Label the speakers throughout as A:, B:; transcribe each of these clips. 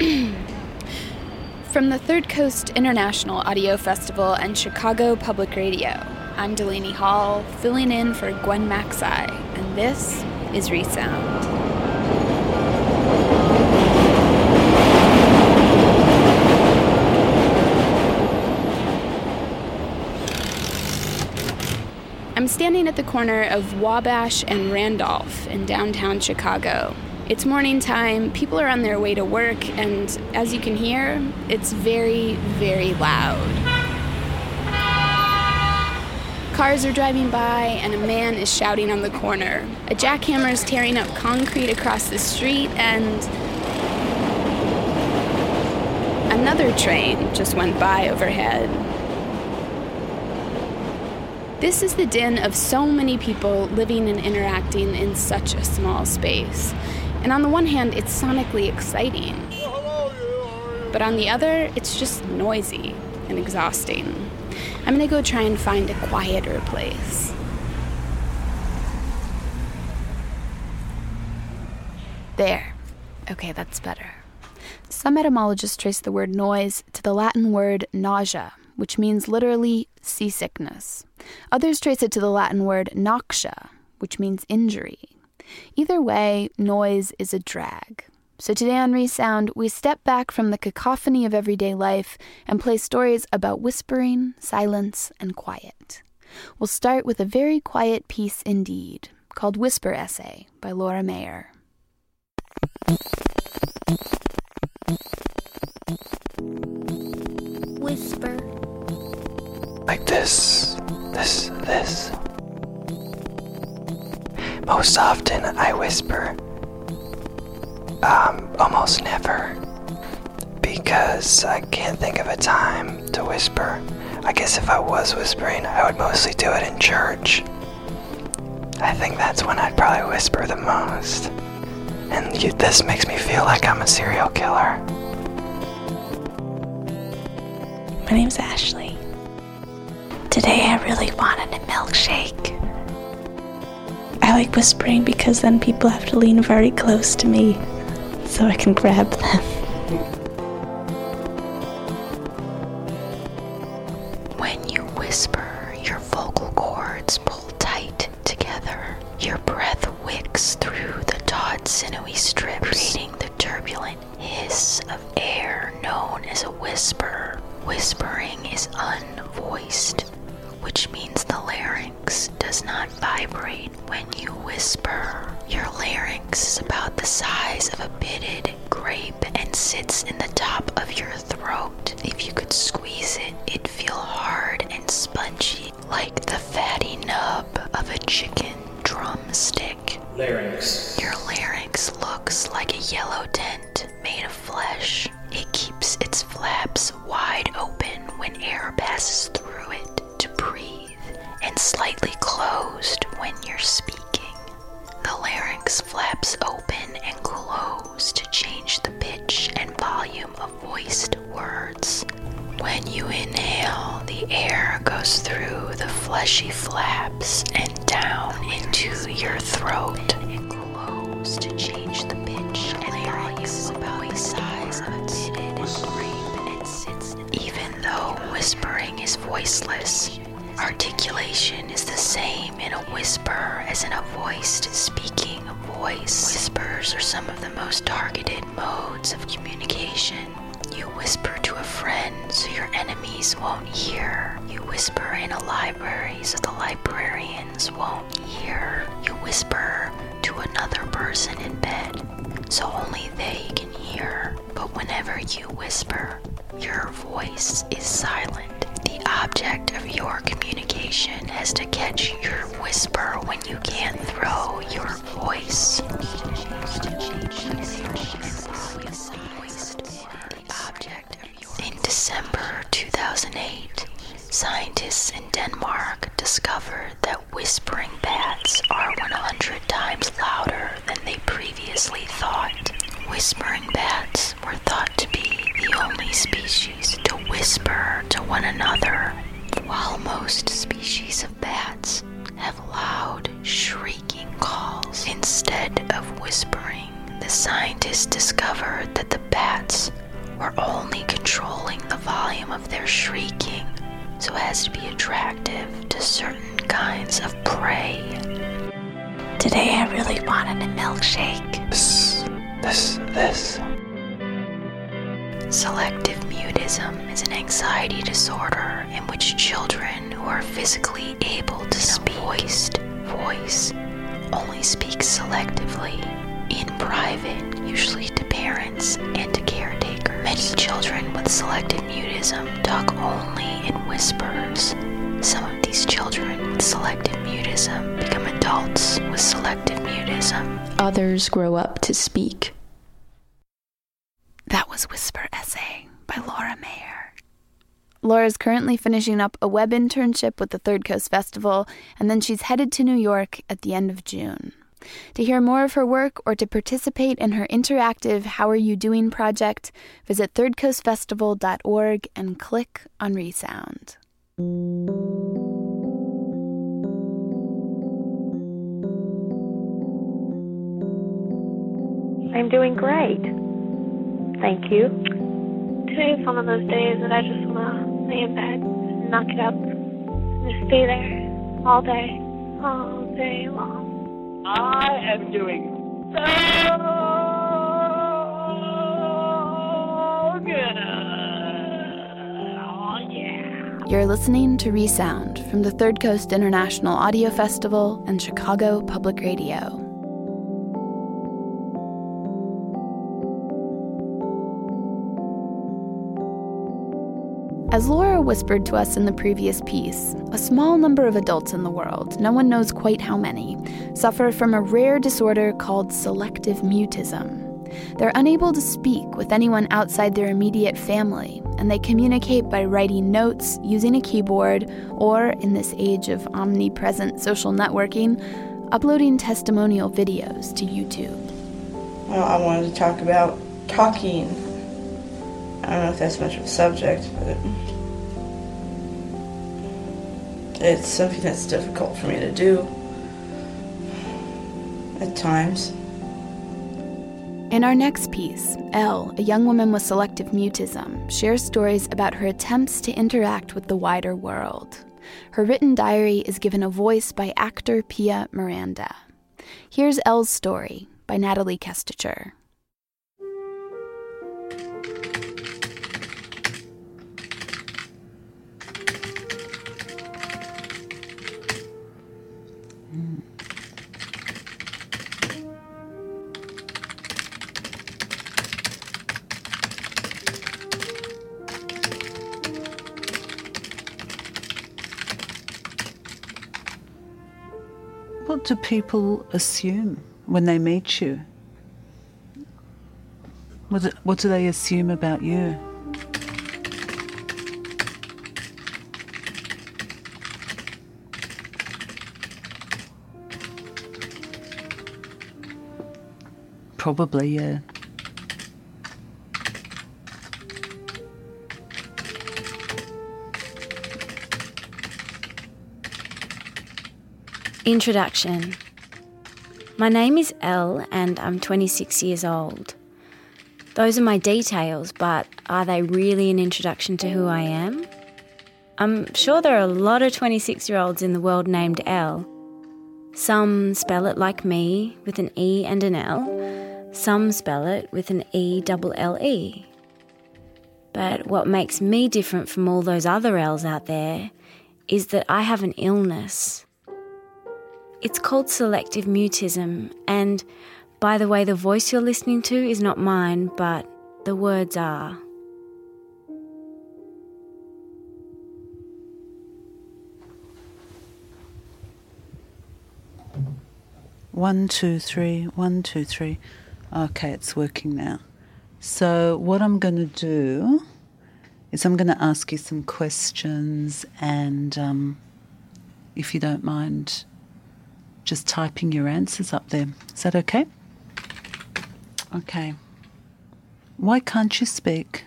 A: From the Third Coast International Audio Festival and Chicago Public Radio, I'm Delaney Hall, filling in for Gwen Macsai, and this is Resound. I'm standing at the corner of Wabash and Randolph in downtown Chicago. It's morning time, people are on their way to work, and as you can hear, it's very, very loud. Cars are driving by, and a man is shouting on the corner. A jackhammer is tearing up concrete across the street, and another train just went by overhead. This is the din of so many people living and interacting in such a small space. And on the one hand, it's sonically exciting. But on the other, it's just noisy and exhausting. I'm gonna go try and find a quieter place. There. Okay, that's better. Some etymologists trace the word noise to the Latin word nausea, which means literally seasickness. Others trace it to the Latin word noxia, which means injury. Either way, noise is a drag. So today on Resound, we step back from the cacophony of everyday life and play stories about whispering, silence, and quiet. We'll start with a very quiet piece indeed, called Whisper Essay by Laura Mayer.
B: Whisper.
C: Like this, this, this. Most often I whisper. Um, almost never. Because I can't think of a time to whisper. I guess if I was whispering, I would mostly do it in church. I think that's when I'd probably whisper the most. And you, this makes me feel like I'm a serial killer.
B: My name's Ashley. Today I really wanted a milkshake. I like whispering because then people have to lean very close to me so I can grab them. When you whisper, your vocal cords pull tight together. Your breath wicks through the taut, sinewy strips, creating the turbulent hiss of air known as a whisper. Whispering is unvoiced, which means the larynx does not vibrate when you whisper. Your larynx is about the size of a pitted grape and sits in the top of your throat. If you could squeeze it, it'd feel hard and spongy, like the fatty nub of a chicken drumstick.
D: Larynx.
B: Your larynx looks like a yellow tent made of flesh. It keeps its flaps wide open when air passes through it to breathe, and slightly flaps open and close to change the pitch and volume of voiced words. When you inhale, the air goes through the fleshy flaps and down into your throat. And close to change the pitch and about the size of a sits. Even though whispering is voiceless, Articulation is the same in a whisper as in a voiced speaking voice. Whispers are some of the most targeted modes of communication. You whisper to a friend so your enemies won't hear. You whisper in a library so the librarians won't hear. You whisper to another person in bed so only they can hear. But whenever you whisper, your voice is silent. The object of your communication has to catch your whisper when you can't throw your voice. In December 2008, scientists in Denmark discovered that whispering bats are 100 times louder than they previously thought. Whispering bats were thought to be the only species to whisper to one another, while most species of bats have loud, shrieking calls instead of whispering. The scientists discovered that the bats were only controlling the volume of their shrieking so as to be attractive to certain kinds of prey.
D: Today I really wanted a milkshake.
C: This, this, this.
B: Selective mutism is an anxiety disorder in which children who are physically able to speak voiced voice only speak selectively in private, usually to parents and to caretakers. Many children with selective mutism talk only in whispers. Some of these children with selective mutism become adults with selective mutism.
A: Others grow up to speak. That was Whisper Essay by Laura Mayer. Laura's currently finishing up a web internship with the Third Coast Festival, and then she's headed to New York at the end of June. To hear more of her work or to participate in her interactive How Are You Doing project, visit thirdcoastfestival.org and click on Resound.
E: I'm doing great. Thank you. Today's one of those days that I just want to lay in bed, knock it up, and just stay there all day, all day long.
F: I am doing so good. Oh, yeah.
A: You're listening to Resound from the Third Coast International Audio Festival and Chicago Public Radio. As Laura whispered to us in the previous piece, a small number of adults in the world, no one knows quite how many, suffer from a rare disorder called selective mutism. They're unable to speak with anyone outside their immediate family, and they communicate by writing notes, using a keyboard, or, in this age of omnipresent social networking, uploading testimonial videos to YouTube.
G: Well, I wanted to talk about talking. I don't know if that's much of a subject, but it's something that's difficult for me to do at times.
A: In our next piece, Elle, a young woman with selective mutism, shares stories about her attempts to interact with the wider world. Her written diary is given a voice by actor Pia Miranda. Here's Elle's story by Natalie Kestecher.
H: What do people assume when they meet you? What do, what do they assume about you? Probably, yeah.
D: Introduction My name is Elle and I'm 26 years old. Those are my details, but are they really an introduction to who I am? I'm sure there are a lot of 26 year olds in the world named Elle. Some spell it like me, with an E and an L. Some spell it with an E double L E. But what makes me different from all those other L's out there is that I have an illness. It's called selective mutism, and by the way, the voice you're listening to is not mine, but the words are.
H: One, two, three, one, two, three. Okay, it's working now. So, what I'm going to do is I'm going to ask you some questions, and um, if you don't mind, just typing your answers up there. Is that okay? Okay. Why can't you speak?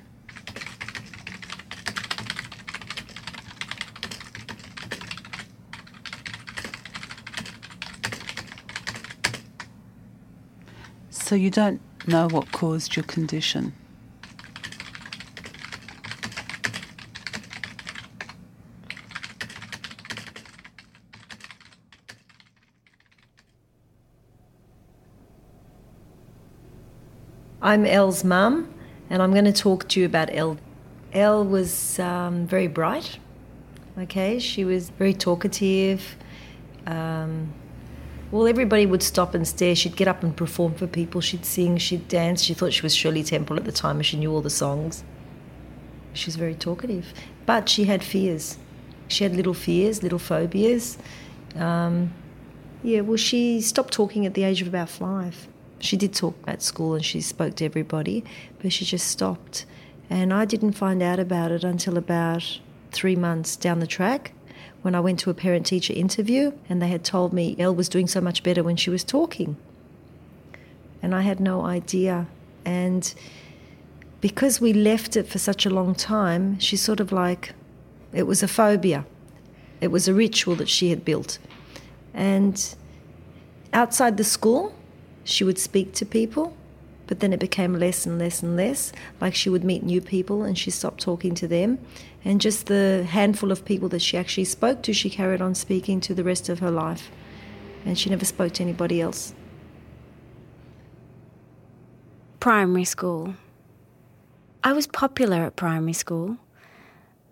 H: So you don't know what caused your condition?
I: I'm Elle's mum, and I'm going to talk to you about Elle. Elle was um, very bright. Okay, she was very talkative. Um, well, everybody would stop and stare. She'd get up and perform for people. She'd sing, she'd dance. She thought she was Shirley Temple at the time, and she knew all the songs. She was very talkative, but she had fears. She had little fears, little phobias. Um, yeah, well, she stopped talking at the age of about five. She did talk at school and she spoke to everybody, but she just stopped. And I didn't find out about it until about three months down the track when I went to a parent teacher interview and they had told me Elle was doing so much better when she was talking. And I had no idea. And because we left it for such a long time, she sort of like, it was a phobia. It was a ritual that she had built. And outside the school, she would speak to people, but then it became less and less and less. Like she would meet new people and she stopped talking to them. And just the handful of people that she actually spoke to, she carried on speaking to the rest of her life. And she never spoke to anybody else.
D: Primary school. I was popular at primary school.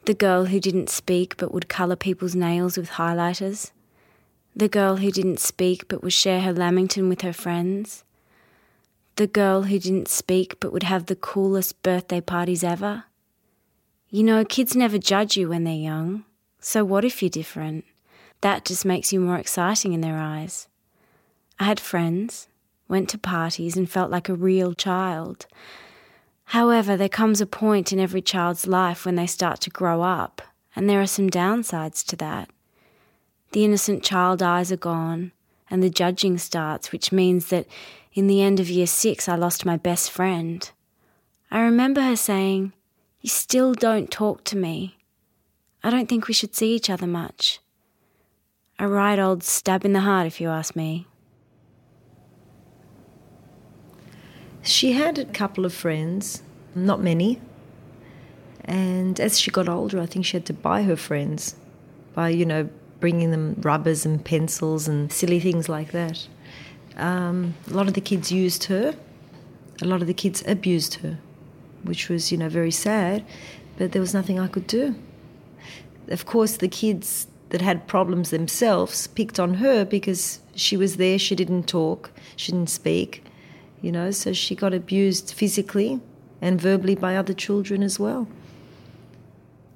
D: The girl who didn't speak but would colour people's nails with highlighters. The girl who didn't speak but would share her Lamington with her friends. The girl who didn't speak but would have the coolest birthday parties ever. You know, kids never judge you when they're young. So what if you're different? That just makes you more exciting in their eyes. I had friends, went to parties, and felt like a real child. However, there comes a point in every child's life when they start to grow up, and there are some downsides to that. The innocent child eyes are gone, and the judging starts, which means that in the end of year six, I lost my best friend. I remember her saying, You still don't talk to me. I don't think we should see each other much. A right old stab in the heart, if you ask me.
I: She had a couple of friends, not many. And as she got older, I think she had to buy her friends by, you know, bringing them rubbers and pencils and silly things like that. Um, a lot of the kids used her. A lot of the kids abused her, which was, you know, very sad. But there was nothing I could do. Of course, the kids that had problems themselves picked on her because she was there. She didn't talk. She didn't speak. You know, so she got abused physically and verbally by other children as well.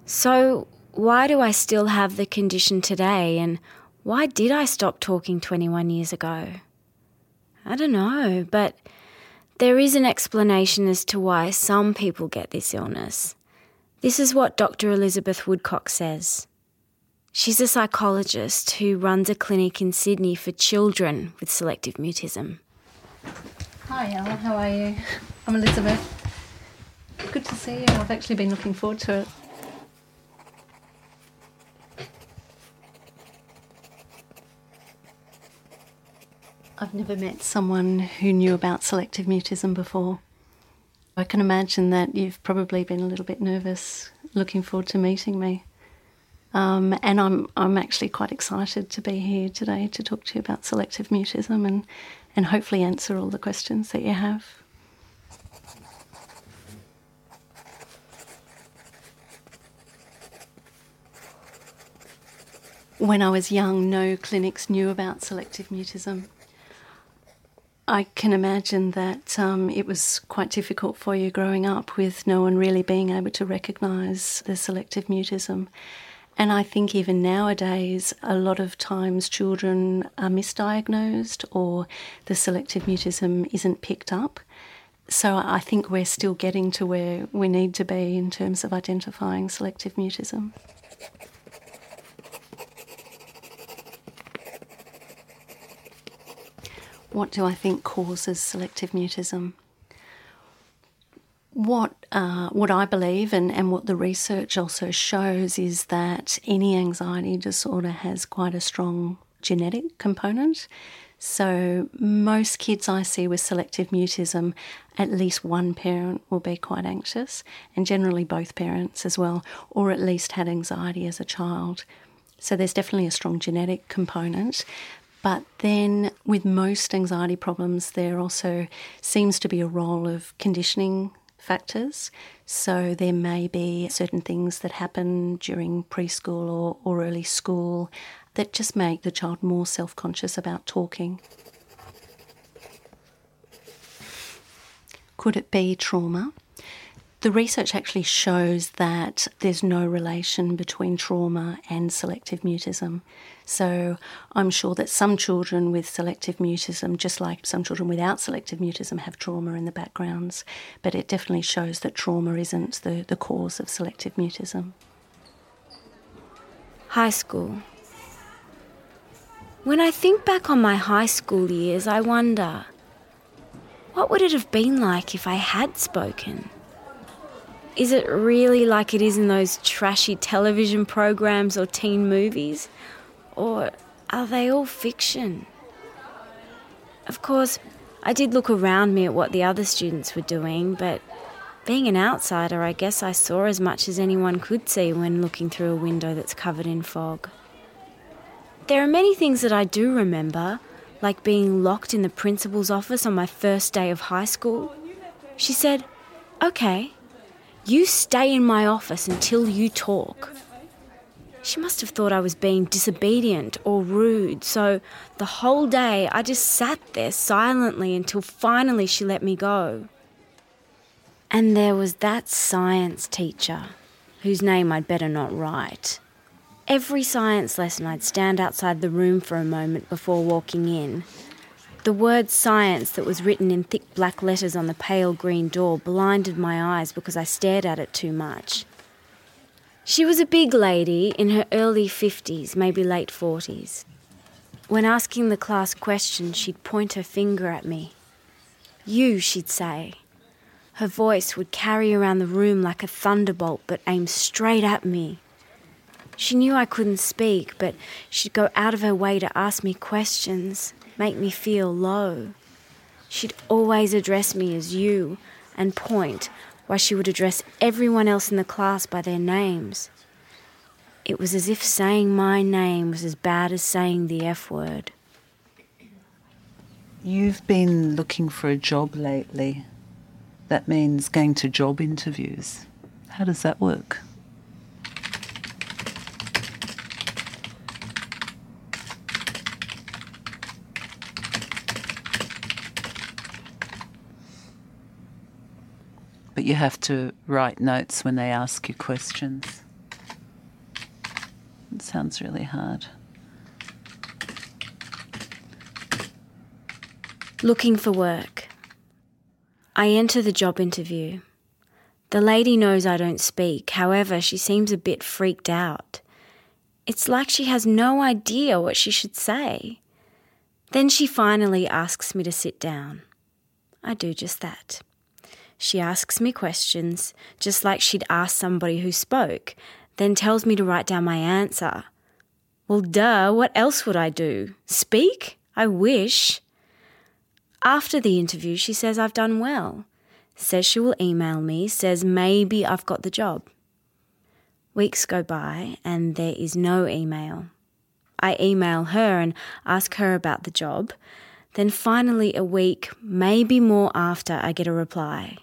D: So, why do I still have the condition today? And why did I stop talking 21 years ago? I don't know, but there is an explanation as to why some people get this illness. This is what Dr. Elizabeth Woodcock says. She's a psychologist who runs a clinic in Sydney for children with selective mutism.
J: Hi, Ella, how are you? I'm Elizabeth. Good to see you. I've actually been looking forward to it. I've never met someone who knew about selective mutism before. I can imagine that you've probably been a little bit nervous looking forward to meeting me. Um, and I'm, I'm actually quite excited to be here today to talk to you about selective mutism and, and hopefully answer all the questions that you have. When I was young, no clinics knew about selective mutism. I can imagine that um, it was quite difficult for you growing up with no one really being able to recognise the selective mutism. And I think even nowadays, a lot of times children are misdiagnosed or the selective mutism isn't picked up. So I think we're still getting to where we need to be in terms of identifying selective mutism. What do I think causes selective mutism? What, uh, what I believe and, and what the research also shows is that any anxiety disorder has quite a strong genetic component. So, most kids I see with selective mutism, at least one parent will be quite anxious, and generally both parents as well, or at least had anxiety as a child. So, there's definitely a strong genetic component. But then, with most anxiety problems, there also seems to be a role of conditioning factors. So, there may be certain things that happen during preschool or, or early school that just make the child more self conscious about talking. Could it be trauma? The research actually shows that there's no relation between trauma and selective mutism. So I'm sure that some children with selective mutism, just like some children without selective mutism, have trauma in the backgrounds, but it definitely shows that trauma isn't the, the cause of selective mutism.
D: High school. When I think back on my high school years, I wonder what would it have been like if I had spoken? Is it really like it is in those trashy television programs or teen movies? Or are they all fiction? Of course, I did look around me at what the other students were doing, but being an outsider, I guess I saw as much as anyone could see when looking through a window that's covered in fog. There are many things that I do remember, like being locked in the principal's office on my first day of high school. She said, Okay, you stay in my office until you talk. She must have thought I was being disobedient or rude, so the whole day I just sat there silently until finally she let me go. And there was that science teacher, whose name I'd better not write. Every science lesson, I'd stand outside the room for a moment before walking in, the word science that was written in thick black letters on the pale green door blinded my eyes because I stared at it too much. She was a big lady in her early 50s, maybe late 40s. When asking the class questions, she'd point her finger at me. You, she'd say. Her voice would carry around the room like a thunderbolt but aim straight at me. She knew I couldn't speak, but she'd go out of her way to ask me questions make me feel low. She'd always address me as you and point, while she would address everyone else in the class by their names. It was as if saying my name was as bad as saying the F word.
H: You've been looking for a job lately. That means going to job interviews. How does that work? But you have to write notes when they ask you questions. It sounds really hard.
D: Looking for work. I enter the job interview. The lady knows I don't speak, however, she seems a bit freaked out. It's like she has no idea what she should say. Then she finally asks me to sit down. I do just that. She asks me questions, just like she'd ask somebody who spoke, then tells me to write down my answer. Well, duh, what else would I do? Speak? I wish. After the interview, she says I've done well, says she will email me, says maybe I've got the job. Weeks go by and there is no email. I email her and ask her about the job. Then finally, a week, maybe more after, I get a reply.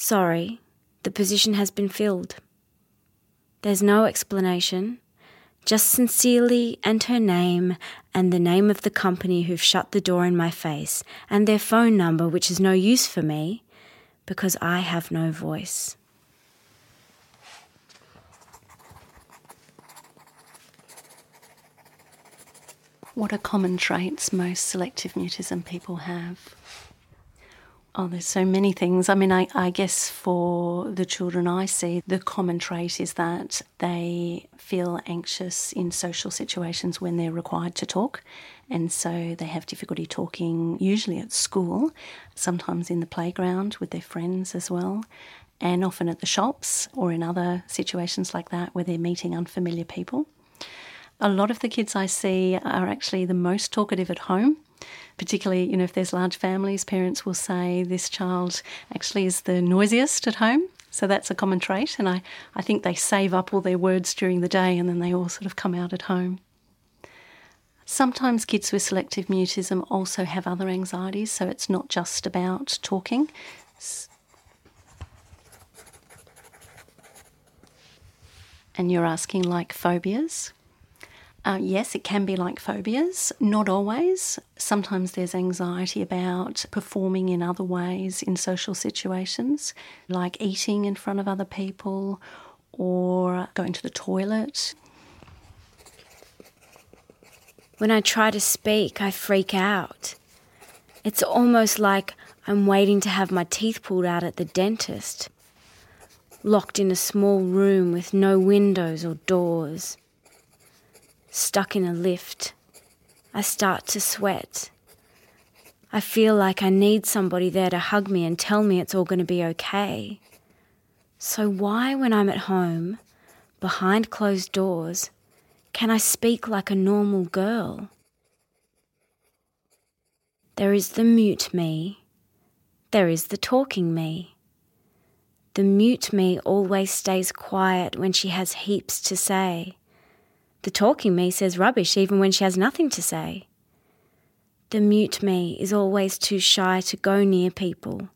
D: Sorry, the position has been filled. There's no explanation, just sincerely and her name and the name of the company who've shut the door in my face and their phone number, which is no use for me because I have no voice.
J: What are common traits most selective mutism people have? Oh, there's so many things. I mean, I, I, guess for the children I see, the common trait is that they feel anxious in social situations when they're required to talk. And so they have difficulty talking, usually at school, sometimes in the playground with their friends as well, and often at the shops or in other situations like that where they're meeting unfamiliar people. A lot of the kids I see are actually the most talkative at home particularly, you know, if there's large families, parents will say this child actually is the noisiest at home. So that's a common trait. And I, I think they save up all their words during the day and then they all sort of come out at home. Sometimes kids with selective mutism also have other anxieties, so it's not just about talking. And you're asking like phobias? Uh, yes, it can be like phobias, not always. Sometimes there's anxiety about performing in other ways in social situations, like eating in front of other people or going to the toilet.
D: When I try to speak, I freak out. It's almost like I'm waiting to have my teeth pulled out at the dentist, locked in a small room with no windows or doors stuck in a lift. I start to sweat. I feel like I need somebody there to hug me and tell me it's all going to be okay. So, why, when I'm at home, behind closed doors, can I speak like a normal girl? There is the mute me, there is the talking me. The mute me always stays quiet when she has heaps to say. The talking me says rubbish even when she has nothing to say. The mute me is always too shy to go near people.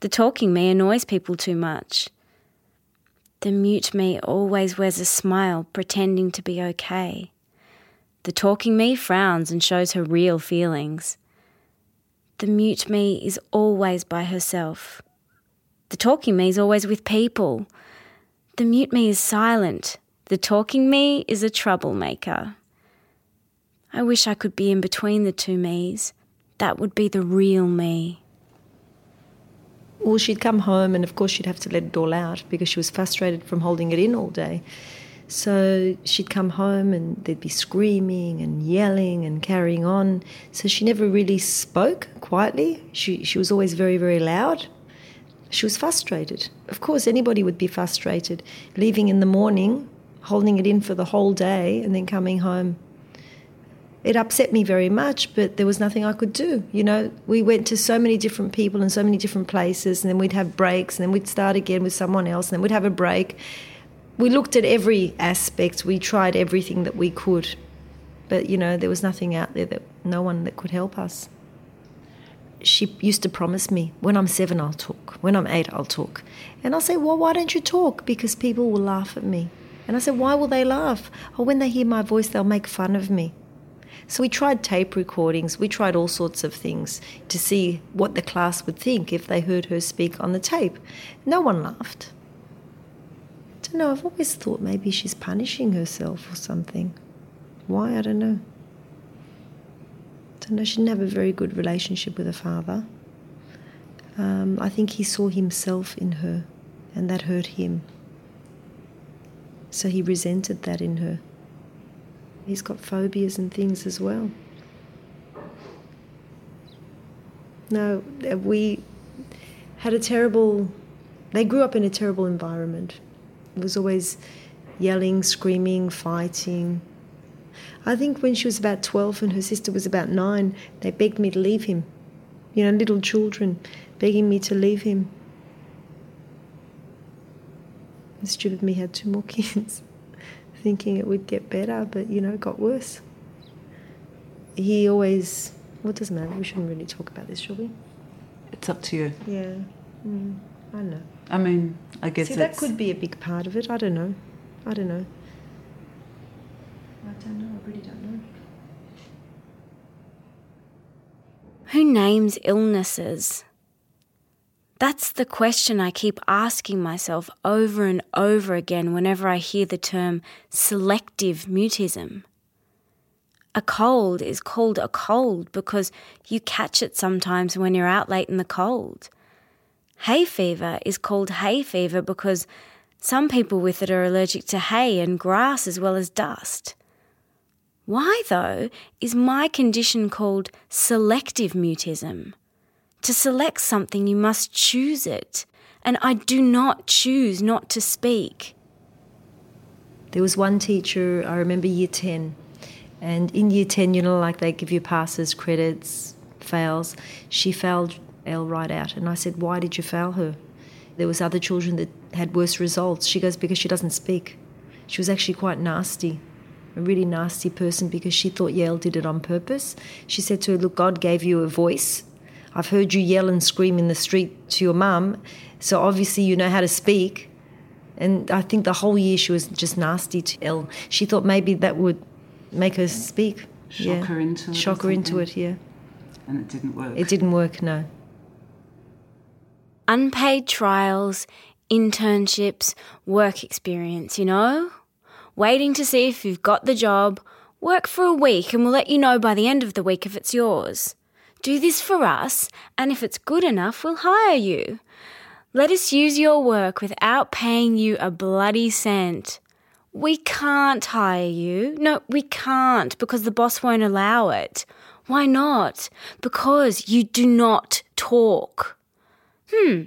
D: The talking me annoys people too much. The mute me always wears a smile, pretending to be okay. The talking me frowns and shows her real feelings. The mute me is always by herself. The talking me is always with people. The mute me is silent, the talking me is a troublemaker. I wish I could be in between the two me's. That would be the real me.
I: Well, she'd come home, and of course, she'd have to let it all out because she was frustrated from holding it in all day. So she'd come home, and there'd be screaming and yelling and carrying on. So she never really spoke quietly. She, she was always very, very loud. She was frustrated. Of course, anybody would be frustrated. Leaving in the morning, holding it in for the whole day and then coming home. It upset me very much, but there was nothing I could do. You know, we went to so many different people and so many different places, and then we'd have breaks, and then we'd start again with someone else, and then we'd have a break. We looked at every aspect, we tried everything that we could, but you know, there was nothing out there that no one that could help us. She used to promise me, when I'm seven, I'll talk. When I'm eight, I'll talk. And I'll say, well, why don't you talk? Because people will laugh at me. And I said, Why will they laugh? Oh, when they hear my voice, they'll make fun of me. So we tried tape recordings, we tried all sorts of things to see what the class would think if they heard her speak on the tape. No one laughed. I don't know, I've always thought maybe she's punishing herself or something. Why? I don't know. I don't know, she didn't have a very good relationship with her father. Um, I think he saw himself in her, and that hurt him. So he resented that in her. He's got phobias and things as well. No, uh, we had a terrible, they grew up in a terrible environment. It was always yelling, screaming, fighting. I think when she was about 12 and her sister was about nine, they begged me to leave him. You know, little children begging me to leave him. Stupid me had two more kids, thinking it would get better, but you know, it got worse. He always, well, it doesn't matter, we shouldn't really talk about this, shall we?
H: It's up to you.
I: Yeah, mm, I don't know.
H: I mean, I guess
I: See, that could be a big part of it. I don't know. I don't know. I don't know. I really don't know.
D: Who names illnesses? That's the question I keep asking myself over and over again whenever I hear the term selective mutism. A cold is called a cold because you catch it sometimes when you're out late in the cold. Hay fever is called hay fever because some people with it are allergic to hay and grass as well as dust. Why, though, is my condition called selective mutism? To select something, you must choose it, and I do not choose not to speak.
I: There was one teacher, I remember year 10, and in year 10, you know, like they give you passes, credits, fails. She failed Elle right out, and I said, Why did you fail her? There was other children that had worse results. She goes, Because she doesn't speak. She was actually quite nasty, a really nasty person because she thought Elle did it on purpose. She said to her, Look, God gave you a voice. I've heard you yell and scream in the street to your mum, so obviously you know how to speak. And I think the whole year she was just nasty to Elle. She thought maybe that would make her speak.
H: Shock
I: yeah.
H: her into it. or
I: Shock her into it, yeah.
H: And it didn't work.
I: It didn't work, no.
D: Unpaid trials, internships, work experience, you know? Waiting to see if you've got the job. Work for a week and we'll let you know by the end of the week if it's yours. Do this for us, and if it's good enough, we'll hire you. Let us use your work without paying you a bloody cent. We can't hire you. No, we can't because the boss won't allow it. Why not? Because you do not talk. Hmm.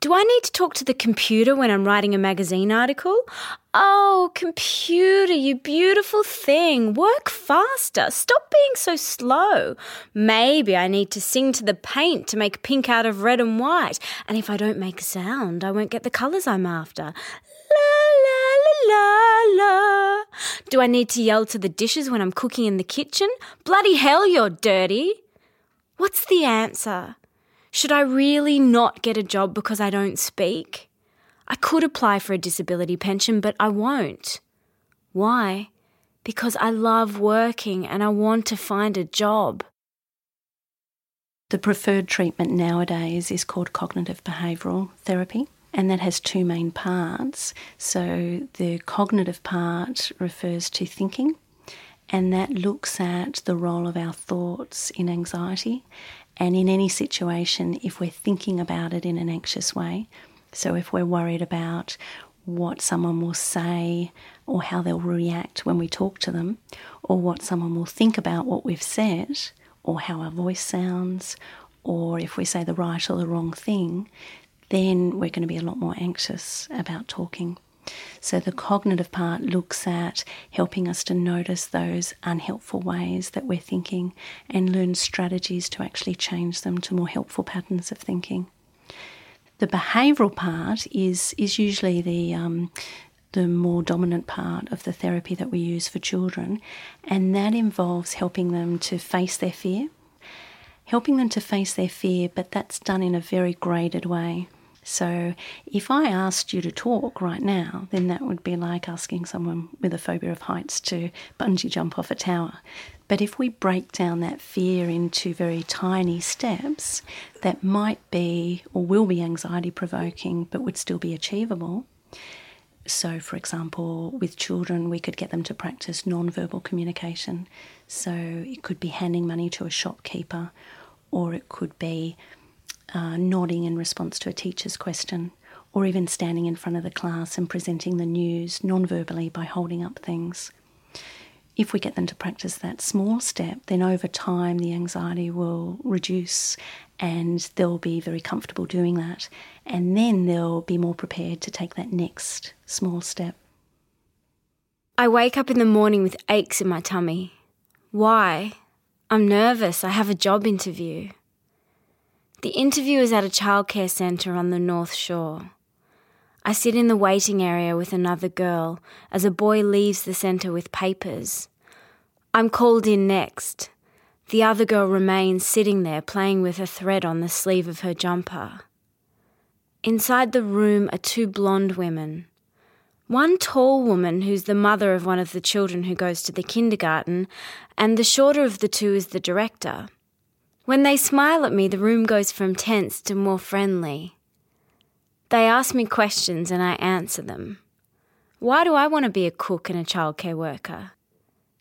D: Do I need to talk to the computer when I'm writing a magazine article? Oh, computer, you beautiful thing. Work faster. Stop being so slow. Maybe I need to sing to the paint to make pink out of red and white. And if I don't make sound, I won't get the colours I'm after. La la la la la. Do I need to yell to the dishes when I'm cooking in the kitchen? Bloody hell, you're dirty. What's the answer? Should I really not get a job because I don't speak? I could apply for a disability pension, but I won't. Why? Because I love working and I want to find a job.
J: The preferred treatment nowadays is called cognitive behavioural therapy, and that has two main parts. So, the cognitive part refers to thinking, and that looks at the role of our thoughts in anxiety. And in any situation, if we're thinking about it in an anxious way, so if we're worried about what someone will say or how they'll react when we talk to them, or what someone will think about what we've said, or how our voice sounds, or if we say the right or the wrong thing, then we're going to be a lot more anxious about talking. So the cognitive part looks at helping us to notice those unhelpful ways that we're thinking and learn strategies to actually change them to more helpful patterns of thinking. The behavioural part is is usually the um, the more dominant part of the therapy that we use for children, and that involves helping them to face their fear, helping them to face their fear, but that's done in a very graded way. So, if I asked you to talk right now, then that would be like asking someone with a phobia of heights to bungee jump off a tower. But if we break down that fear into very tiny steps that might be or will be anxiety provoking but would still be achievable. So, for example, with children, we could get them to practice non-verbal communication. So, it could be handing money to a shopkeeper, or it could be uh, nodding in response to a teacher's question, or even standing in front of the class and presenting the news non verbally by holding up things. If we get them to practice that small step, then over time the anxiety will reduce and they'll be very comfortable doing that. And then they'll be more prepared to take that next small step.
D: I wake up in the morning with aches in my tummy. Why? I'm nervous. I have a job interview. The interview is at a childcare centre on the North Shore. I sit in the waiting area with another girl as a boy leaves the centre with papers. I'm called in next. The other girl remains sitting there playing with a thread on the sleeve of her jumper. Inside the room are two blonde women. One tall woman who's the mother of one of the children who goes to the kindergarten, and the shorter of the two is the director. When they smile at me, the room goes from tense to more friendly. They ask me questions and I answer them. Why do I want to be a cook and a childcare worker?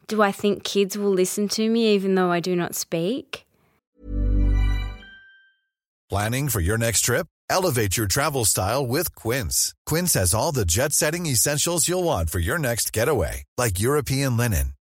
D: Do I think kids will listen to me even though I do not speak?
K: Planning for your next trip? Elevate your travel style with Quince. Quince has all the jet setting essentials you'll want for your next getaway, like European linen,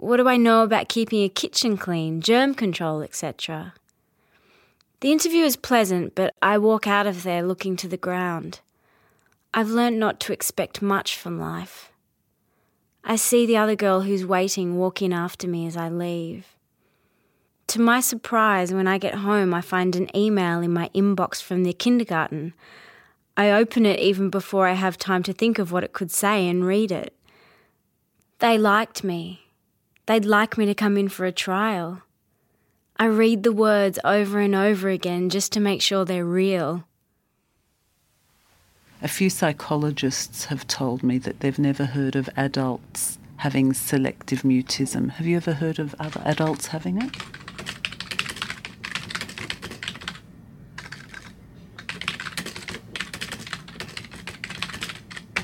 D: What do I know about keeping a kitchen clean, germ control, etc.? The interview is pleasant, but I walk out of there looking to the ground. I've learnt not to expect much from life. I see the other girl who's waiting walk in after me as I leave. To my surprise, when I get home, I find an email in my inbox from the kindergarten. I open it even before I have time to think of what it could say and read it. They liked me. They'd like me to come in for a trial. I read the words over and over again just to make sure they're real.
H: A few psychologists have told me that they've never heard of adults having selective mutism. Have you ever heard of other adults having it?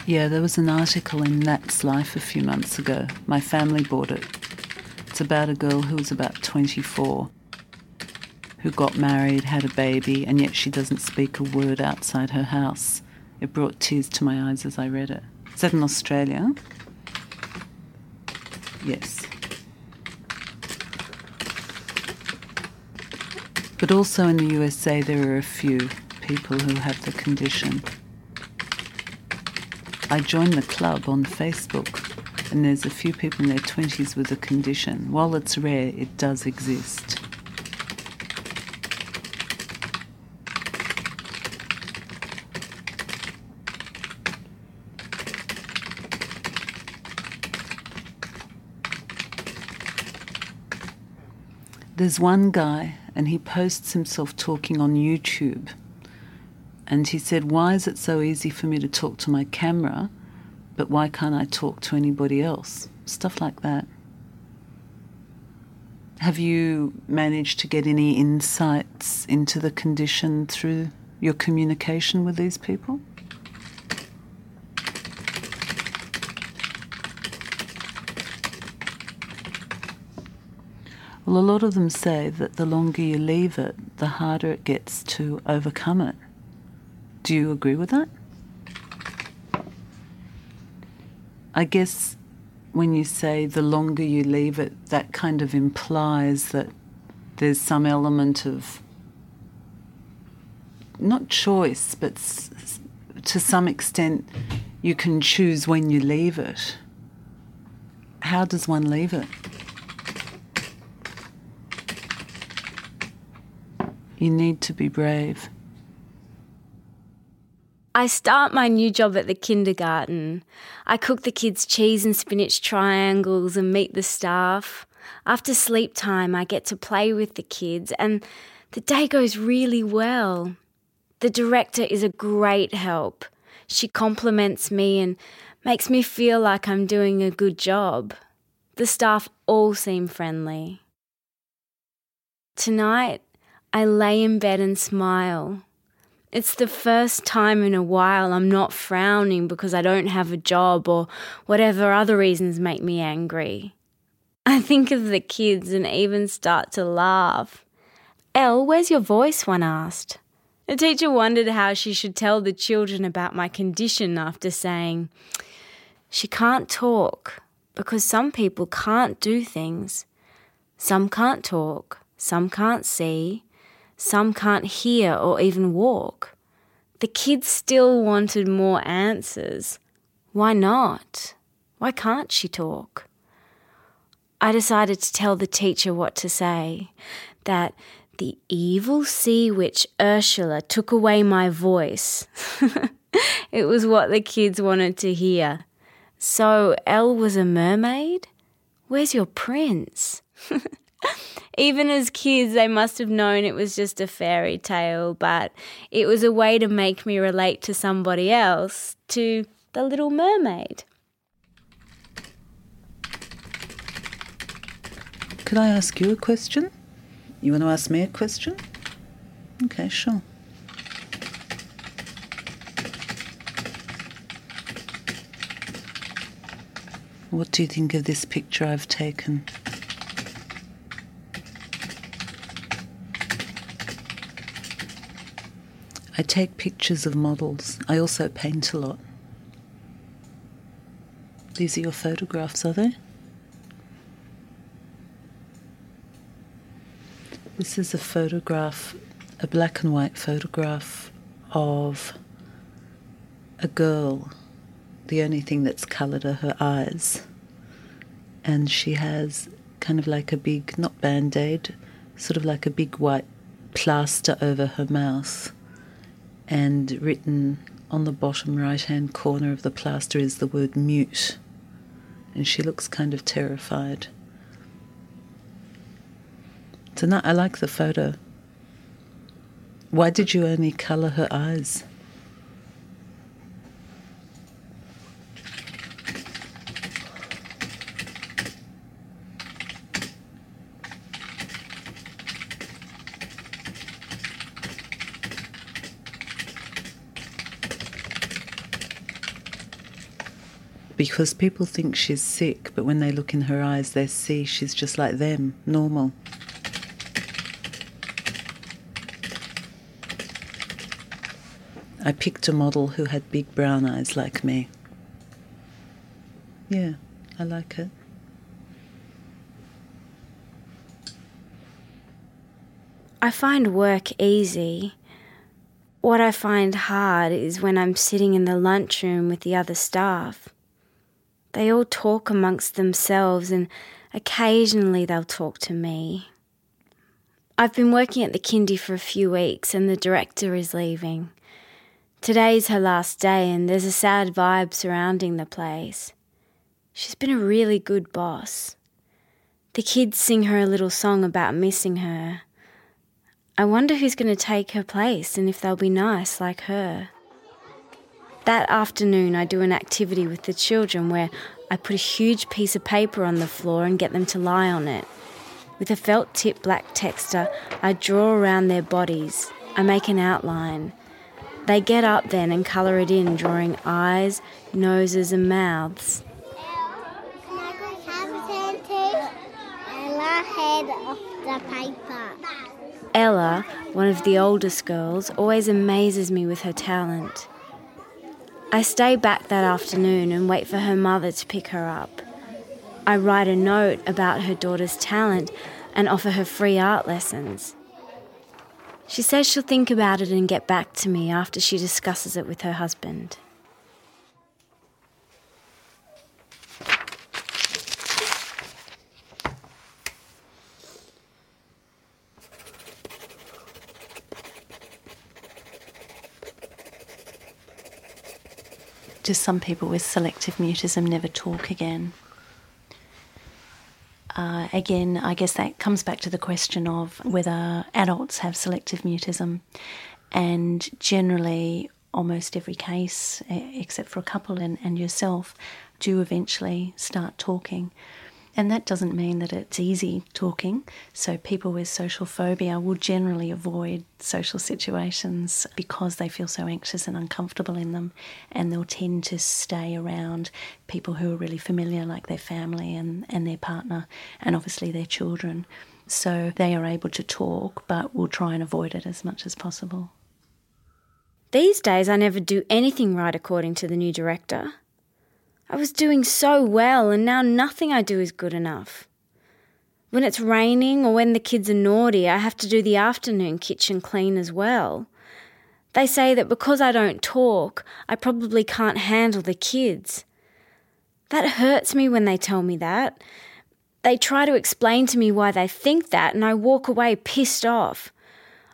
H: Yeah, there was an article in Nat's Life a few months ago. My family bought it. It's about a girl who was about 24, who got married, had a baby, and yet she doesn't speak a word outside her house. It brought tears to my eyes as I read it. Is that in Australia? Yes. But also in the USA, there are a few people who have the condition. I joined the club on Facebook, and there's a few people in their 20s with the condition. While it's rare, it does exist. There's one guy, and he posts himself talking on YouTube. And he said, Why is it so easy for me to talk to my camera, but why can't I talk to anybody else? Stuff like that. Have you managed to get any insights into the condition through your communication with these people? Well, a lot of them say that the longer you leave it, the harder it gets to overcome it. Do you agree with that? I guess when you say the longer you leave it, that kind of implies that there's some element of not choice, but to some extent you can choose when you leave it. How does one leave it? You need to be brave.
D: I start my new job at the kindergarten. I cook the kids' cheese and spinach triangles and meet the staff. After sleep time, I get to play with the kids, and the day goes really well. The director is a great help. She compliments me and makes me feel like I'm doing a good job. The staff all seem friendly. Tonight, I lay in bed and smile. It's the first time in a while I'm not frowning because I don't have a job or whatever other reasons make me angry. I think of the kids and even start to laugh. Elle, where's your voice? One asked. The teacher wondered how she should tell the children about my condition after saying, She can't talk because some people can't do things. Some can't talk, some can't see, some can't hear or even walk. The kids still wanted more answers. Why not? Why can't she talk? I decided to tell the teacher what to say that the evil sea witch Ursula took away my voice. it was what the kids wanted to hear. So, Elle was a mermaid? Where's your prince? Even as kids, they must have known it was just a fairy tale, but it was a way to make me relate to somebody else, to the little mermaid.
H: Could I ask you a question? You want to ask me a question? Okay, sure. What do you think of this picture I've taken? I take pictures of models. I also paint a lot. These are your photographs, are they? This is a photograph, a black and white photograph of a girl. The only thing that's coloured are her eyes. And she has kind of like a big, not band aid, sort of like a big white plaster over her mouth and written on the bottom right hand corner of the plaster is the word mute. And she looks kind of terrified. Now I like the photo. Why did you only colour her eyes? Because people think she's sick, but when they look in her eyes, they see she's just like them, normal. I picked a model who had big brown eyes like me. Yeah, I like it.
D: I find work easy. What I find hard is when I'm sitting in the lunchroom with the other staff. They all talk amongst themselves and occasionally they'll talk to me. I've been working at the kindy for a few weeks and the director is leaving. Today's her last day and there's a sad vibe surrounding the place. She's been a really good boss. The kids sing her a little song about missing her. I wonder who's going to take her place and if they'll be nice like her. That afternoon, I do an activity with the children where I put a huge piece of paper on the floor and get them to lie on it. With a felt tip black texter, I draw around their bodies. I make an outline. They get up then and colour it in, drawing eyes, noses, and mouths.
L: Ella,
D: one of the oldest girls, always amazes me with her talent. I stay back that afternoon and wait for her mother to pick her up. I write a note about her daughter's talent and offer her free art lessons. She says she'll think about it and get back to me after she discusses it with her husband.
J: Just some people with selective mutism never talk again. Uh, again, I guess that comes back to the question of whether adults have selective mutism. And generally, almost every case, except for a couple and, and yourself, do eventually start talking. And that doesn't mean that it's easy talking. So, people with social phobia will generally avoid social situations because they feel so anxious and uncomfortable in them. And they'll tend to stay around people who are really familiar, like their family and, and their partner, and obviously their children. So, they are able to talk, but will try and avoid it as much as possible.
D: These days, I never do anything right according to the new director. I was doing so well, and now nothing I do is good enough. When it's raining or when the kids are naughty, I have to do the afternoon kitchen clean as well. They say that because I don't talk, I probably can't handle the kids. That hurts me when they tell me that. They try to explain to me why they think that, and I walk away pissed off.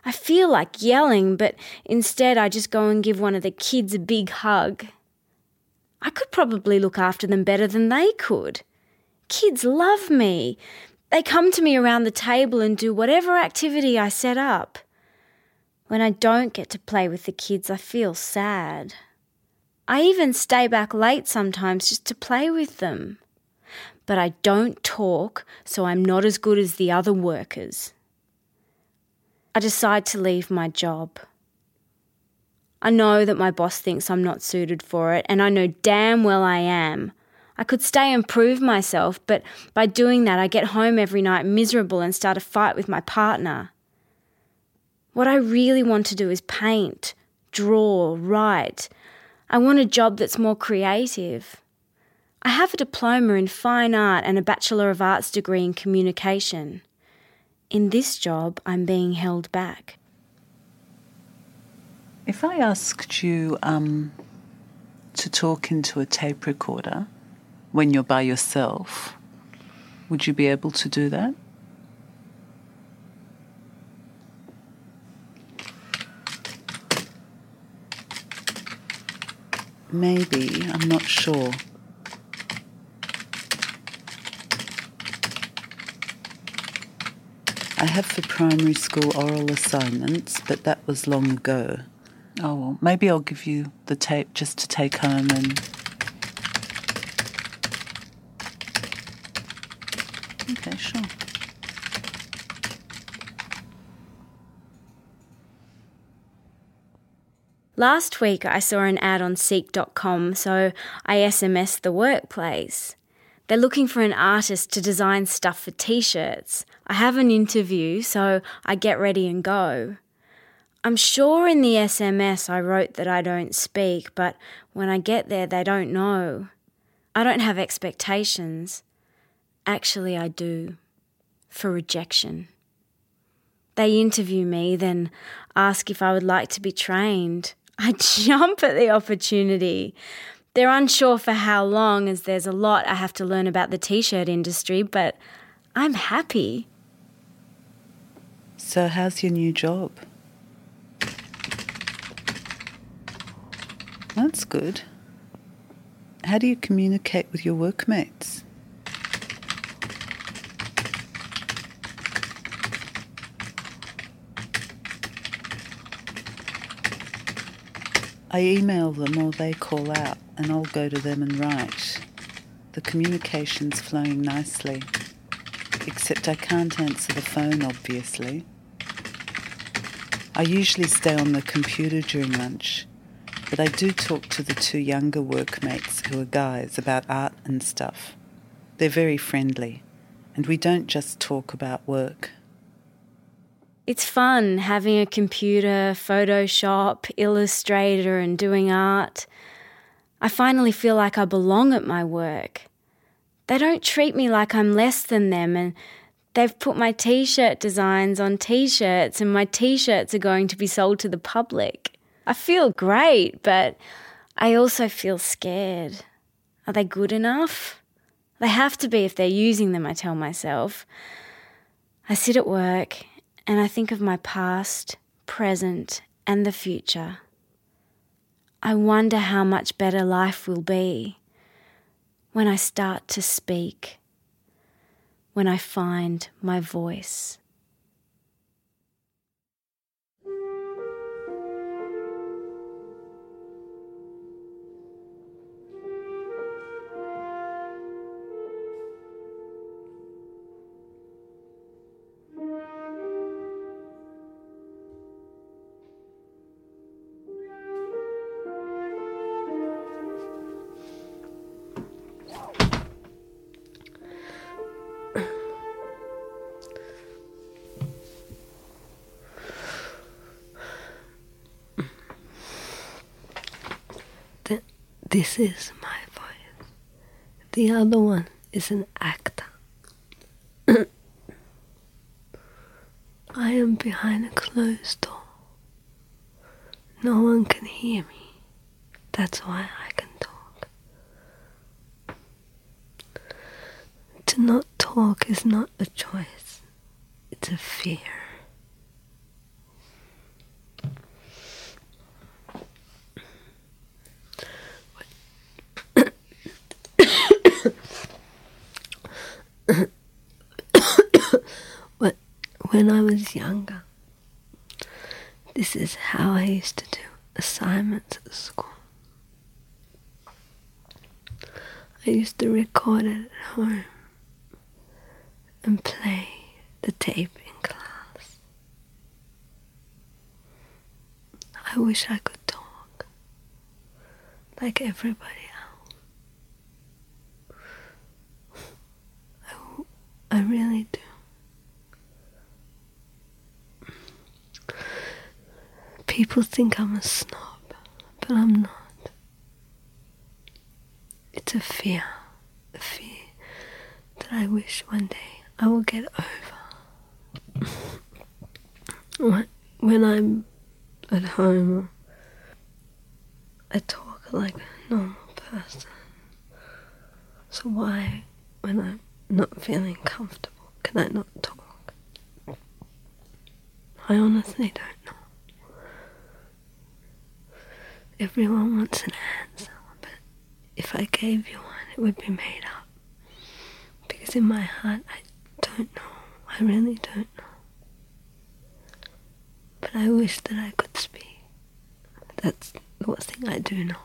D: I feel like yelling, but instead I just go and give one of the kids a big hug. I could probably look after them better than they could. Kids love me. They come to me around the table and do whatever activity I set up. When I don't get to play with the kids, I feel sad. I even stay back late sometimes just to play with them. But I don't talk, so I'm not as good as the other workers. I decide to leave my job. I know that my boss thinks I'm not suited for it, and I know damn well I am. I could stay and prove myself, but by doing that, I get home every night miserable and start a fight with my partner. What I really want to do is paint, draw, write. I want a job that's more creative. I have a diploma in fine art and a Bachelor of Arts degree in communication. In this job, I'm being held back.
H: If I asked you um, to talk into a tape recorder when you're by yourself, would you be able to do that? Maybe, I'm not sure. I have for primary school oral assignments, but that was long ago. Oh, well, maybe I'll give you the tape just to take home and. Okay, sure.
D: Last week, I saw an ad on Seek.com, so I SMSed the workplace. They're looking for an artist to design stuff for t shirts. I have an interview, so I get ready and go. I'm sure in the SMS I wrote that I don't speak, but when I get there, they don't know. I don't have expectations. Actually, I do. For rejection. They interview me, then ask if I would like to be trained. I jump at the opportunity. They're unsure for how long, as there's a lot I have to learn about the t shirt industry, but I'm happy.
H: So, how's your new job? That's good. How do you communicate with your workmates? I email them or they call out and I'll go to them and write. The communication's flowing nicely. Except I can't answer the phone, obviously. I usually stay on the computer during lunch, but I do talk to the two younger workmates who are guys about art and stuff. They're very friendly, and we don't just talk about work.
D: It's fun having a computer, Photoshop, Illustrator, and doing art. I finally feel like I belong at my work. They don't treat me like I'm less than them, and they've put my t shirt designs on t shirts, and my t shirts are going to be sold to the public. I feel great, but I also feel scared. Are they good enough? They have to be if they're using them, I tell myself. I sit at work and I think of my past, present, and the future. I wonder how much better life will be when I start to speak, when I find my voice.
M: This is my voice. The other one is an actor. I am behind a closed door. No one can hear me. That's why I can talk. To not talk is not a choice, it's a fear. when, when I was younger, this is how I used to do assignments at school. I used to record it at home and play the tape in class. I wish I could talk like everybody else. I, I really do. People think I'm a snob, but I'm not. It's a fear, a fear that I wish one day I will get over. when, I'm at home, I talk like a normal person. So why, when I'm not feeling comfortable, can I not talk? I honestly don't know. Everyone wants an answer, but if I gave you one, it would be made up. Because in my heart, I don't know. I really don't know. But I wish that I could speak. That's the one thing I do know.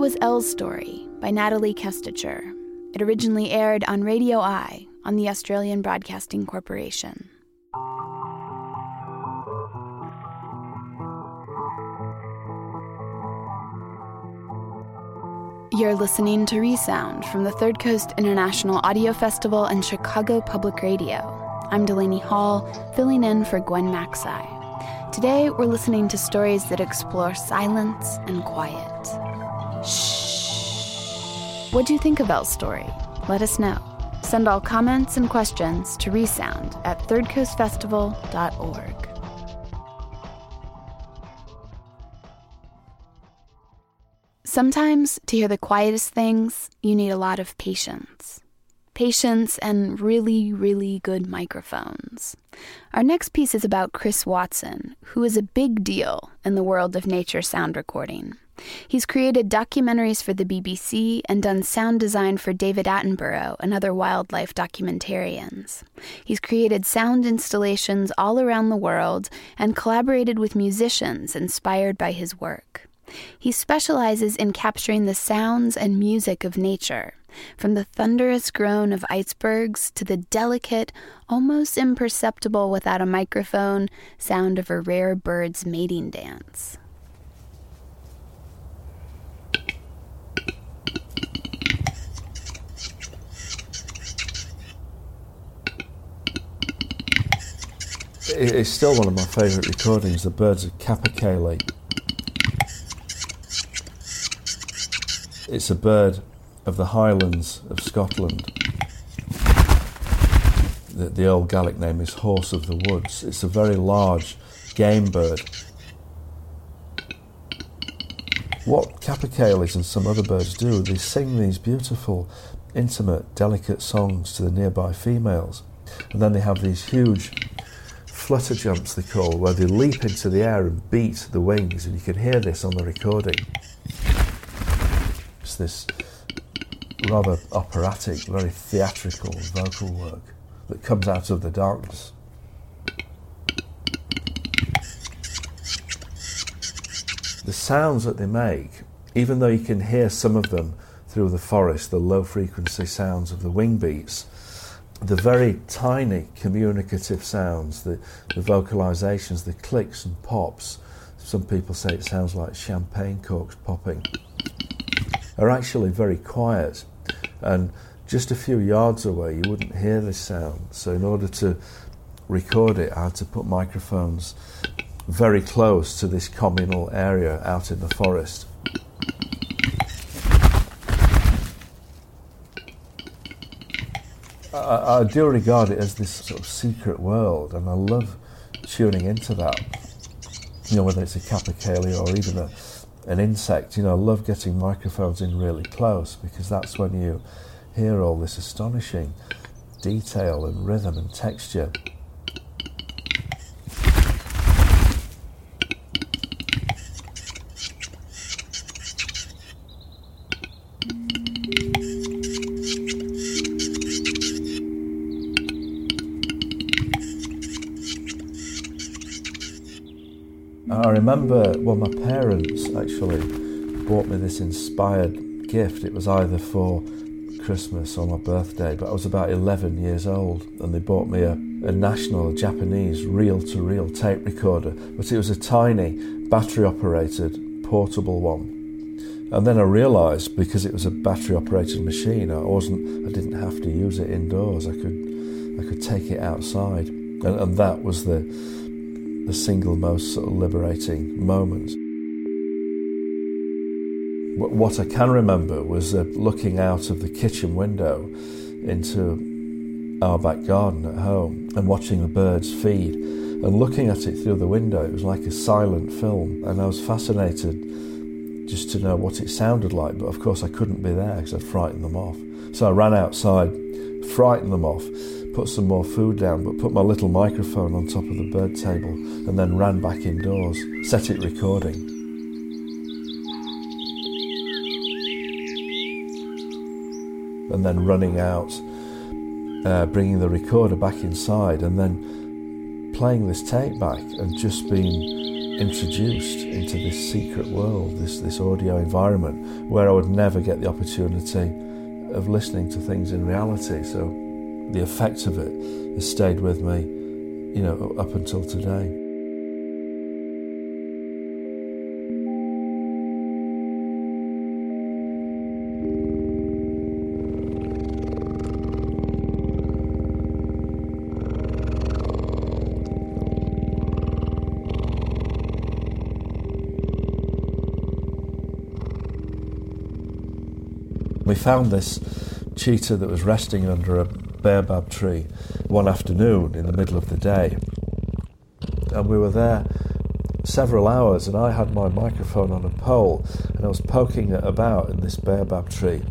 A: That was Elle's Story by Natalie Kestecher. It originally aired on Radio Eye on the Australian Broadcasting Corporation. You're listening to Resound from the Third Coast International Audio Festival and Chicago Public Radio. I'm Delaney Hall, filling in for Gwen Macsai. Today, we're listening to stories that explore silence and quiet. What do you think of Elle's story? Let us know. Send all comments and questions to resound at thirdcoastfestival.org. Sometimes, to hear the quietest things, you need a lot of patience. Patience and really, really good microphones. Our next piece is about Chris Watson, who is a big deal in the world of nature sound recording. He's created documentaries for the BBC and done sound design for David Attenborough and other wildlife documentarians. He's created sound installations all around the world and collaborated with musicians inspired by his work. He specializes in capturing the sounds and music of nature, from the thunderous groan of icebergs to the delicate, almost imperceptible without a microphone, sound of a rare bird's mating dance.
N: It's still one of my favourite recordings, The Birds of Capercaillie. It's a bird of the Highlands of Scotland. The, the old Gaelic name is Horse of the Woods. It's a very large game bird. What capercaillies and some other birds do, they sing these beautiful, intimate, delicate songs to the nearby females. And then they have these huge flutter jumps, they call, where they leap into the air and beat the wings, and you can hear this on the recording. It's this rather operatic, very theatrical vocal work that comes out of the darkness. The sounds that they make even though you can hear some of them through the forest, the low frequency sounds of the wing beats, the very tiny communicative sounds, the, the vocalizations, the clicks and pops, some people say it sounds like champagne corks popping, are actually very quiet. And just a few yards away, you wouldn't hear this sound. So, in order to record it, I had to put microphones very close to this communal area out in the forest. I, I, do regard it as this sort of secret world, and I love tuning into that. You know, whether it's a capercaillie or even a, an insect, you know, I love getting microphones in really close because that's when you hear all this astonishing detail and rhythm and texture. Remember, well, my parents actually bought me this inspired gift. It was either for Christmas or my birthday, but I was about 11 years old, and they bought me a, a national Japanese reel to reel tape recorder, but it was a tiny battery operated portable one. And then I realised because it was a battery operated machine, I wasn't, I didn't have to use it indoors. I could, I could take it outside, and, and that was the the single most liberating moment. What I can remember was uh, looking out of the kitchen window into our back garden at home and watching the birds feed and looking at it through the window. It was like a silent film, and I was fascinated just to know what it sounded like. But of course, I couldn't be there because I'd frightened them off. So I ran outside, frightened them off, put some more food down, but put my little microphone on top of the bird table and then ran back indoors, set it recording. And then running out, uh, bringing the recorder back inside, and then playing this tape back and just being introduced into this secret world, this, this audio environment where I would never get the opportunity of listening to things in reality. So the effect of it has stayed with me, you know, up until today. We found this cheetah that was resting under a baobab tree one afternoon in the middle of the day. And we were there several hours, and I had my microphone on a pole, and I was poking it about in this baobab tree,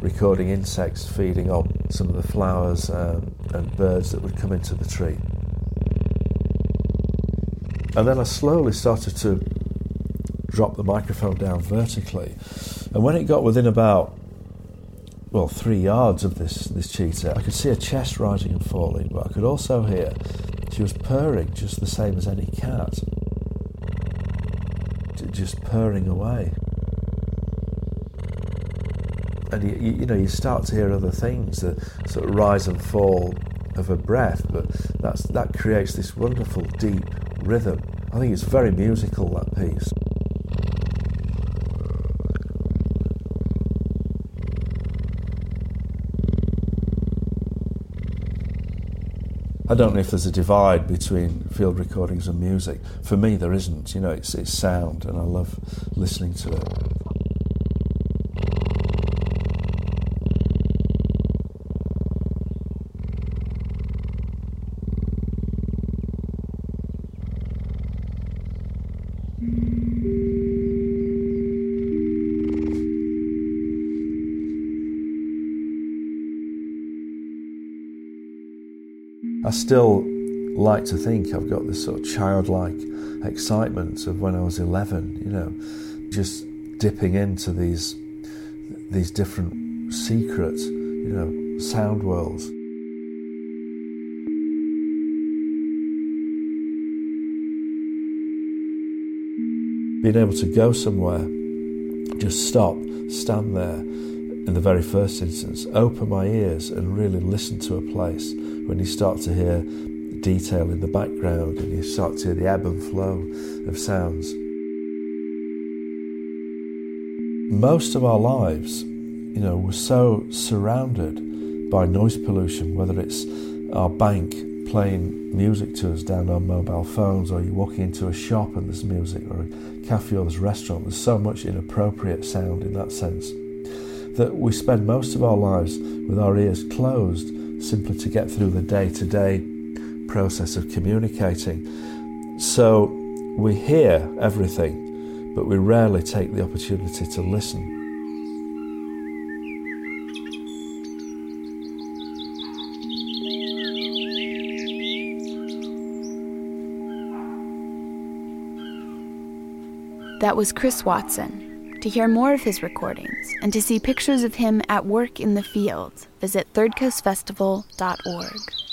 N: recording insects feeding on some of the flowers um, and birds that would come into the tree. And then I slowly started to drop the microphone down vertically. And when it got within about well, three yards of this, this cheetah. I could see her chest rising and falling, but I could also hear she was purring just the same as any cat. Just purring away. And you, you, you know, you start to hear other things, the sort of rise and fall of a breath, but that's, that creates this wonderful deep rhythm. I think it's very musical, that piece. I don't know if there's a divide between field recordings and music. For me, there isn't. You know, it's, it's sound, and I love listening to it. Still like to think I've got this sort of childlike excitement of when I was 11, you know, just dipping into these these different secret, you know, sound worlds. Being able to go somewhere just stop, stand there in the very first instance, open my ears and really listen to a place when you start to hear detail in the background and you start to hear the ebb and flow of sounds. Most of our lives, you know, we're so surrounded by noise pollution, whether it's our bank playing music to us down on mobile phones, or you're walking into a shop and there's music, or a cafe or there's restaurant, there's so much inappropriate sound in that sense that we spend most of our lives with our ears closed simply to get through the day to day process of communicating. So we hear everything, but we rarely take the opportunity to listen.
A: That was Chris Watson. To hear more of his recordings and to see pictures of him at work in the field, visit thirdcoastfestival.org.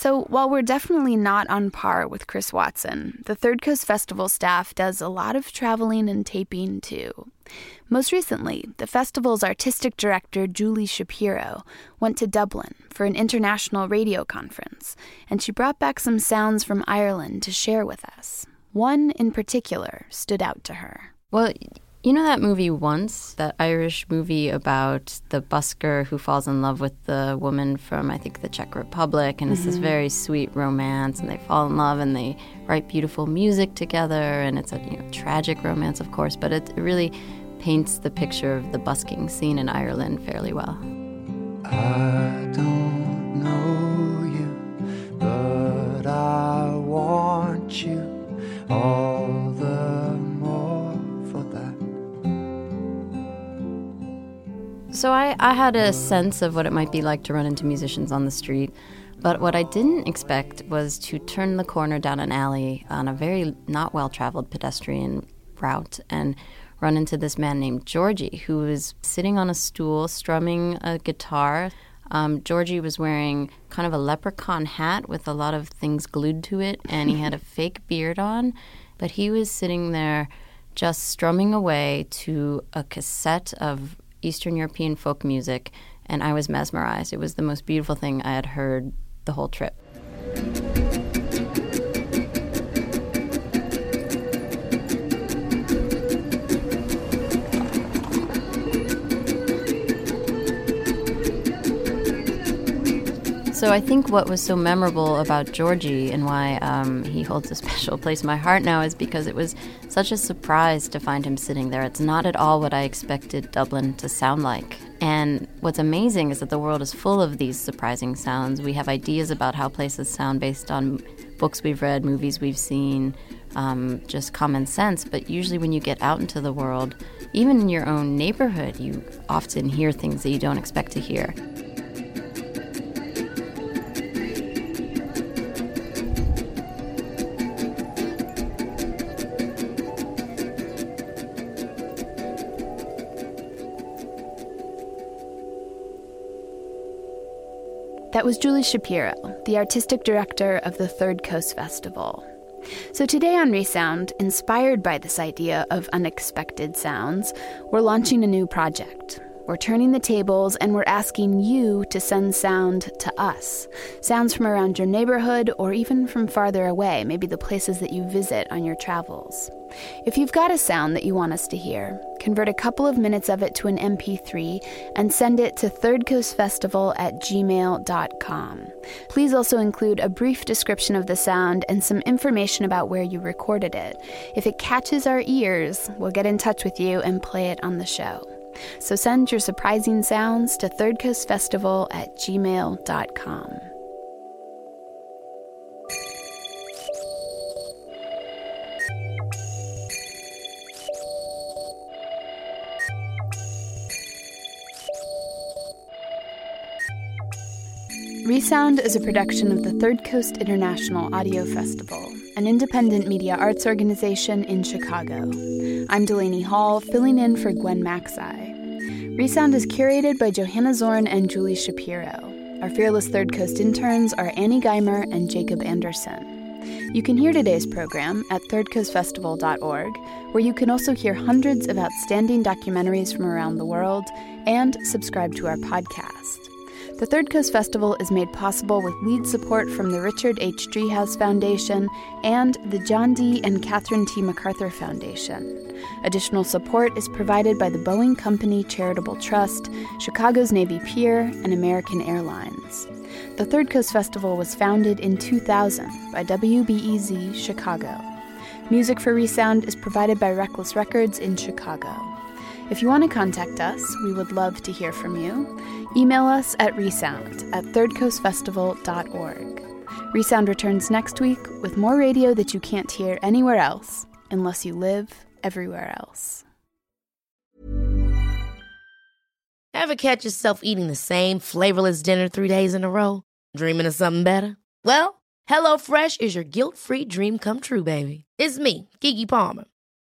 A: So, while we're definitely not on par with Chris Watson, the Third Coast Festival staff does a lot of traveling and taping too. Most recently, the festival's artistic director, Julie Shapiro, went to Dublin for an international radio conference, and she brought back some sounds from Ireland to share with us. One in particular stood out to her.
O: Well, you know that movie Once, that Irish movie about the busker who falls in love with the woman from, I think, the Czech Republic, and it's mm-hmm. this very sweet romance, and they fall in love and they write beautiful music together, and it's a you know, tragic romance, of course, but it really paints the picture of the busking scene in Ireland fairly well. I don't know you, but I want you all So I, I had a sense of what it might be like to run into musicians on the street. But what I didn't expect was to turn the corner down an alley on a very not well traveled pedestrian route and run into this man named Georgie who was sitting on a stool strumming a guitar. Um, Georgie was wearing kind of a leprechaun hat with a lot of things glued to it, and he had a fake beard on. But he was sitting there just strumming away to a cassette of Eastern European folk music, and I was mesmerized. It was the most beautiful thing I had heard the whole trip. So I think what was so memorable about Georgie and why um, he holds a special place in my heart now is because it was such a surprise to find him sitting there. It's not at all what I expected Dublin to sound like. And what's amazing is that the world is full of these surprising sounds. We have ideas about how places sound based on books we've read, movies we've seen, um, just common sense. But usually, when you get out into the world, even in your own neighborhood, you often hear things that you don't expect to hear.
A: That was Julie Shapiro, the artistic director of the Third Coast Festival. So today on Resound, inspired by this idea of unexpected sounds, we're launching a new project. We're turning the tables and we're asking you to send sound to us. Sounds from around your neighborhood or even from farther away, maybe the places that you visit on your travels. If you've got a sound that you want us to hear, convert a couple of minutes of it to an MP3 and send it to thirdcoastfestival at gmail.com. Please also include a brief description of the sound and some information about where you recorded it. If it catches our ears, we'll get in touch with you and play it on the show. So send your surprising sounds to thirdcoastfestival at gmail.com. Resound is a production of the Third Coast International Audio Festival, an independent media arts organization in Chicago. I'm Delaney Hall, filling in for Gwen Macsai. Resound is curated by Johanna Zorn and Julie Shapiro. Our fearless Third Coast interns are Annie Geimer and Jacob Anderson. You can hear today's program at thirdcoastfestival.org, where you can also hear hundreds of outstanding documentaries from around the world and subscribe to our podcast. The Third Coast Festival is made possible with lead support from the Richard H. Driehaus Foundation and the John D. and Catherine T. MacArthur Foundation. Additional support is provided by the Boeing Company Charitable Trust, Chicago's Navy Pier, and American Airlines. The Third Coast Festival was founded in 2000 by WBEZ Chicago. Music for Resound is provided by Reckless Records in Chicago. If you want to contact us, we would love to hear from you. Email us at resound at thirdcoastfestival.org. Resound returns next week with more radio that you can't hear anywhere else unless you live everywhere else.
P: Ever catch yourself eating the same flavorless dinner three days in a row? Dreaming of something better? Well, HelloFresh is your guilt free dream come true, baby. It's me, Keke Palmer.